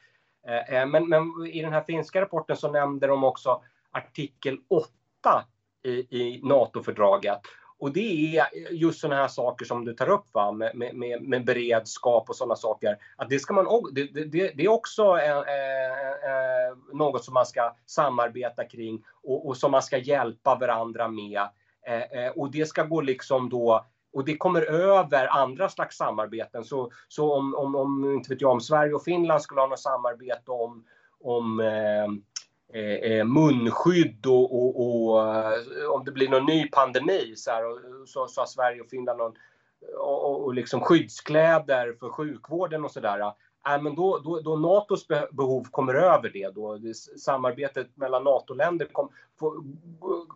Eh, men, men i den här finska rapporten så nämnde de också artikel 8 i, i NATO-fördraget. Och det är just sådana här saker som du tar upp va? Med, med, med beredskap och sådana saker. Att det, ska man, det, det, det är också eh, eh, eh, något som man ska samarbeta kring och, och som man ska hjälpa varandra med. Eh, eh, och det ska gå liksom då och det kommer över andra slags samarbeten. Så, så om, om, om, inte vet jag, om Sverige och Finland skulle ha något samarbete om, om eh, Eh, eh, munskydd och, och, och, eh, om det blir någon ny pandemi så, här, så, så har Sverige och Finland någon, och, och liksom skyddskläder för sjukvården och sådär. Äh, men då, då, då NATOs behov kommer över det, då. Det, samarbetet mellan NATO-länder kom,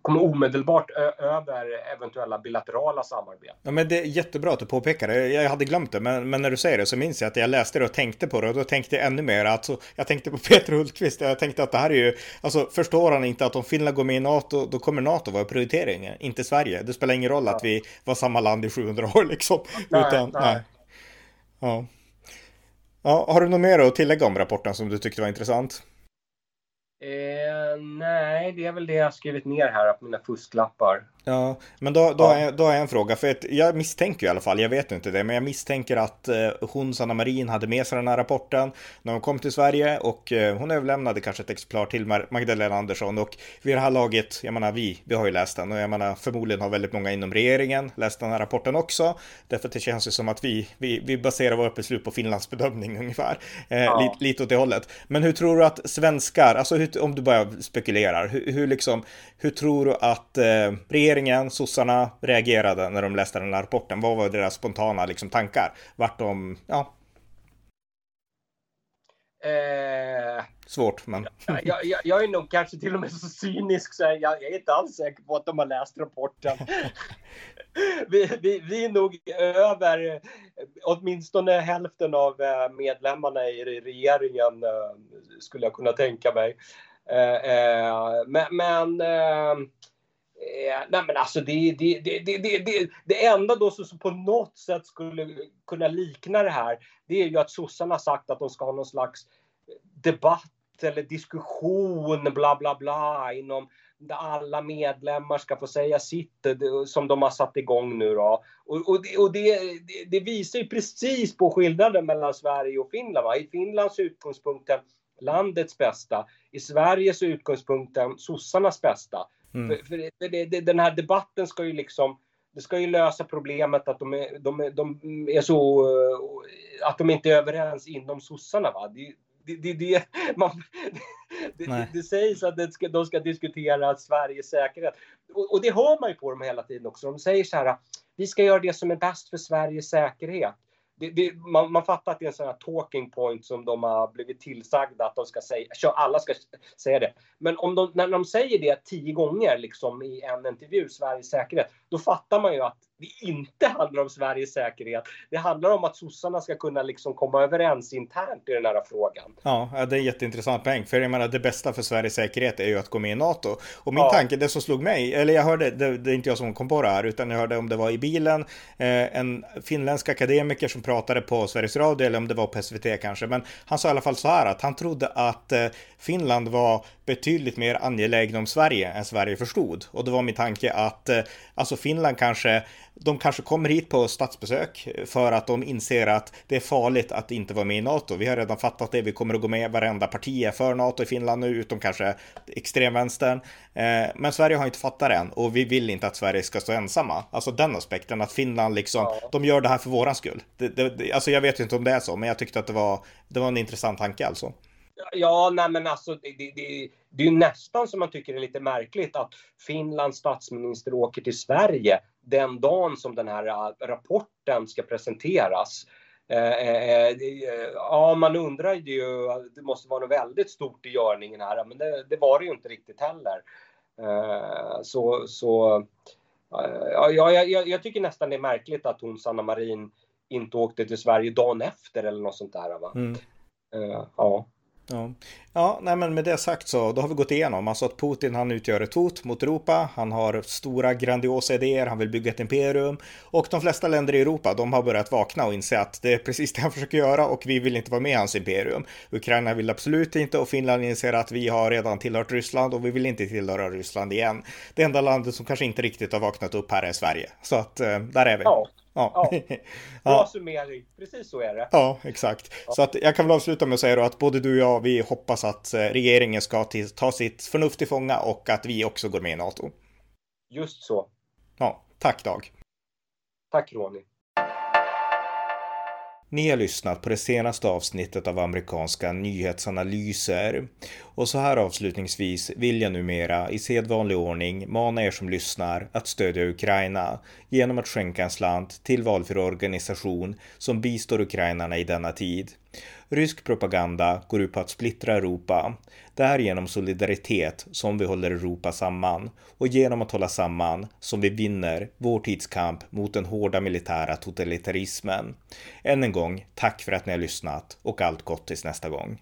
kommer omedelbart över eventuella bilaterala samarbeten. Ja, men det är jättebra att du påpekar det. Jag hade glömt det, men, men när du säger det så minns jag att jag läste det och tänkte på det och då tänkte jag ännu mer att så, jag tänkte på [laughs] Peter Hultqvist. Jag tänkte att det här är ju, alltså förstår han inte att om Finland går med i NATO, då kommer NATO vara prioriteringen, inte Sverige. Det spelar ingen roll att vi var samma land i 700 år [laughs] liksom. Nej, Utan, nej. nej. Ja. Ja, har du något mer att tillägga om rapporten som du tyckte var intressant? Eh, nej, det är väl det jag skrivit ner här på mina fusklappar. Ja, men då, då, ja. Är, då har jag en fråga. För jag misstänker i alla fall, jag vet inte det, men jag misstänker att eh, hon, Sanna Marin, hade med sig den här rapporten när hon kom till Sverige och eh, hon överlämnade kanske ett exemplar till Magdalena Andersson och vid det här laget, jag menar vi, vi har ju läst den och jag menar förmodligen har väldigt många inom regeringen läst den här rapporten också. Därför att det känns ju som att vi, vi, vi baserar vårt beslut på Finlands bedömning [laughs] ungefär. Eh, ja. lite, lite åt det hållet. Men hur tror du att svenskar, alltså hur, om du bara spekulerar, hur, hur liksom, hur tror du att eh, regeringen, sossarna reagerade när de läste den här rapporten? Vad var deras spontana liksom, tankar? Vart de, ja. Eh, Svårt, men. Jag, jag, jag, är nog kanske till och med så cynisk så jag, jag är inte alls säker på att de har läst rapporten. [laughs] vi, vi, vi är nog över åtminstone hälften av eh, medlemmarna i regeringen eh, skulle jag kunna tänka mig. Eh, men, men Eh, nej men alltså det, det, det, det, det, det enda då som på något sätt skulle kunna likna det här, det är ju att sossarna sagt att de ska ha någon slags debatt eller diskussion, bla bla bla, inom där alla medlemmar ska få säga sitt, eh, som de har satt igång nu då. Och, och, det, och det, det, visar ju precis på skillnaden mellan Sverige och Finland. Va? I Finlands utgångspunkten landets bästa. I Sveriges utgångspunkten sossarnas bästa. Mm. För, för det, det, den här debatten ska ju liksom det ska ju lösa problemet att de är, de, de är så... Att de inte är överens inom sossarna. Va? Det, det, det, det, [laughs] man, det, det, sägs att det ska, de ska diskutera Sveriges säkerhet. Och, och, det hör man ju på dem hela tiden också. De säger så här, vi ska göra det som är bäst för Sveriges säkerhet det, det, man, man, fattar att det är en sån här talking point som de har blivit tillsagda att de ska säga. Alla ska säga det. Men om de, när de säger det tio gånger liksom i en intervju, Sveriges säkerhet, då fattar man ju att det inte handlar om Sveriges säkerhet. Det handlar om att sossarna ska kunna liksom komma överens internt i den här frågan. Ja, det är en jätteintressant poäng. För jag menar, det bästa för Sveriges säkerhet är ju att gå med i NATO. Och min ja. tanke, det som slog mig, eller jag hörde, det, det, är inte jag som kom på det här, utan jag hörde om det var i bilen, eh, en finländsk akademiker som pratade på Sveriges Radio, eller om det var på SVT kanske, men han sa i alla fall så här att han trodde att eh, Finland var betydligt mer angelägna om Sverige än Sverige förstod. Och det var min tanke att, eh, alltså Finland kanske de kanske kommer hit på statsbesök för att de inser att det är farligt att inte vara med i NATO. Vi har redan fattat det. Vi kommer att gå med. Varenda parti är för NATO i Finland nu, utom kanske extremvänstern. Eh, men Sverige har inte fattat det än och vi vill inte att Sverige ska stå ensamma. Alltså den aspekten att Finland liksom, ja. de gör det här för våran skull. Det, det, alltså jag vet inte om det är så, men jag tyckte att det var, det var en intressant tanke alltså. Ja, nej men alltså det, det, det, det är ju nästan som man tycker är lite märkligt att Finlands statsminister åker till Sverige den dagen som den här äh, rapporten ska presenteras. Eh, eh, eh, ja, man undrar ju, det måste vara något väldigt stort i görningen här, men det, det var det ju inte riktigt heller. Så, så ja, jag, jag, jag tycker nästan det är märkligt att hon, Sanna Marin, inte åkte till Sverige dagen efter eller något sånt där. Va? Mm. Ja. Ja. ja, nej men med det sagt så då har vi gått igenom alltså att Putin han utgör ett hot mot Europa. Han har stora grandiosa idéer, han vill bygga ett imperium och de flesta länder i Europa de har börjat vakna och inse att det är precis det han försöker göra och vi vill inte vara med i hans imperium. Ukraina vill absolut inte och Finland inser att vi har redan tillhört Ryssland och vi vill inte tillhöra Ryssland igen. Det enda landet som kanske inte riktigt har vaknat upp här är Sverige. Så att eh, där är vi. Ja. Ja. [laughs] ja. Bra summering. Precis så är det. Ja, exakt. Ja. Så att jag kan väl avsluta med att säga då att både du och jag, vi hoppas att eh, regeringen ska ta sitt förnuft till fånga och att vi också går med i NATO. Just så. Ja, tack Dag. Tack Ronny. Ni har lyssnat på det senaste avsnittet av amerikanska nyhetsanalyser. Och så här avslutningsvis vill jag numera i sedvanlig ordning mana er som lyssnar att stödja Ukraina genom att skänka en slant till valfri organisation som bistår ukrainarna i denna tid. Rysk propaganda går ut på att splittra Europa. Det är genom solidaritet som vi håller Europa samman och genom att hålla samman som vi vinner vår tids kamp mot den hårda militära totalitarismen. Än en gång, tack för att ni har lyssnat och allt gott tills nästa gång.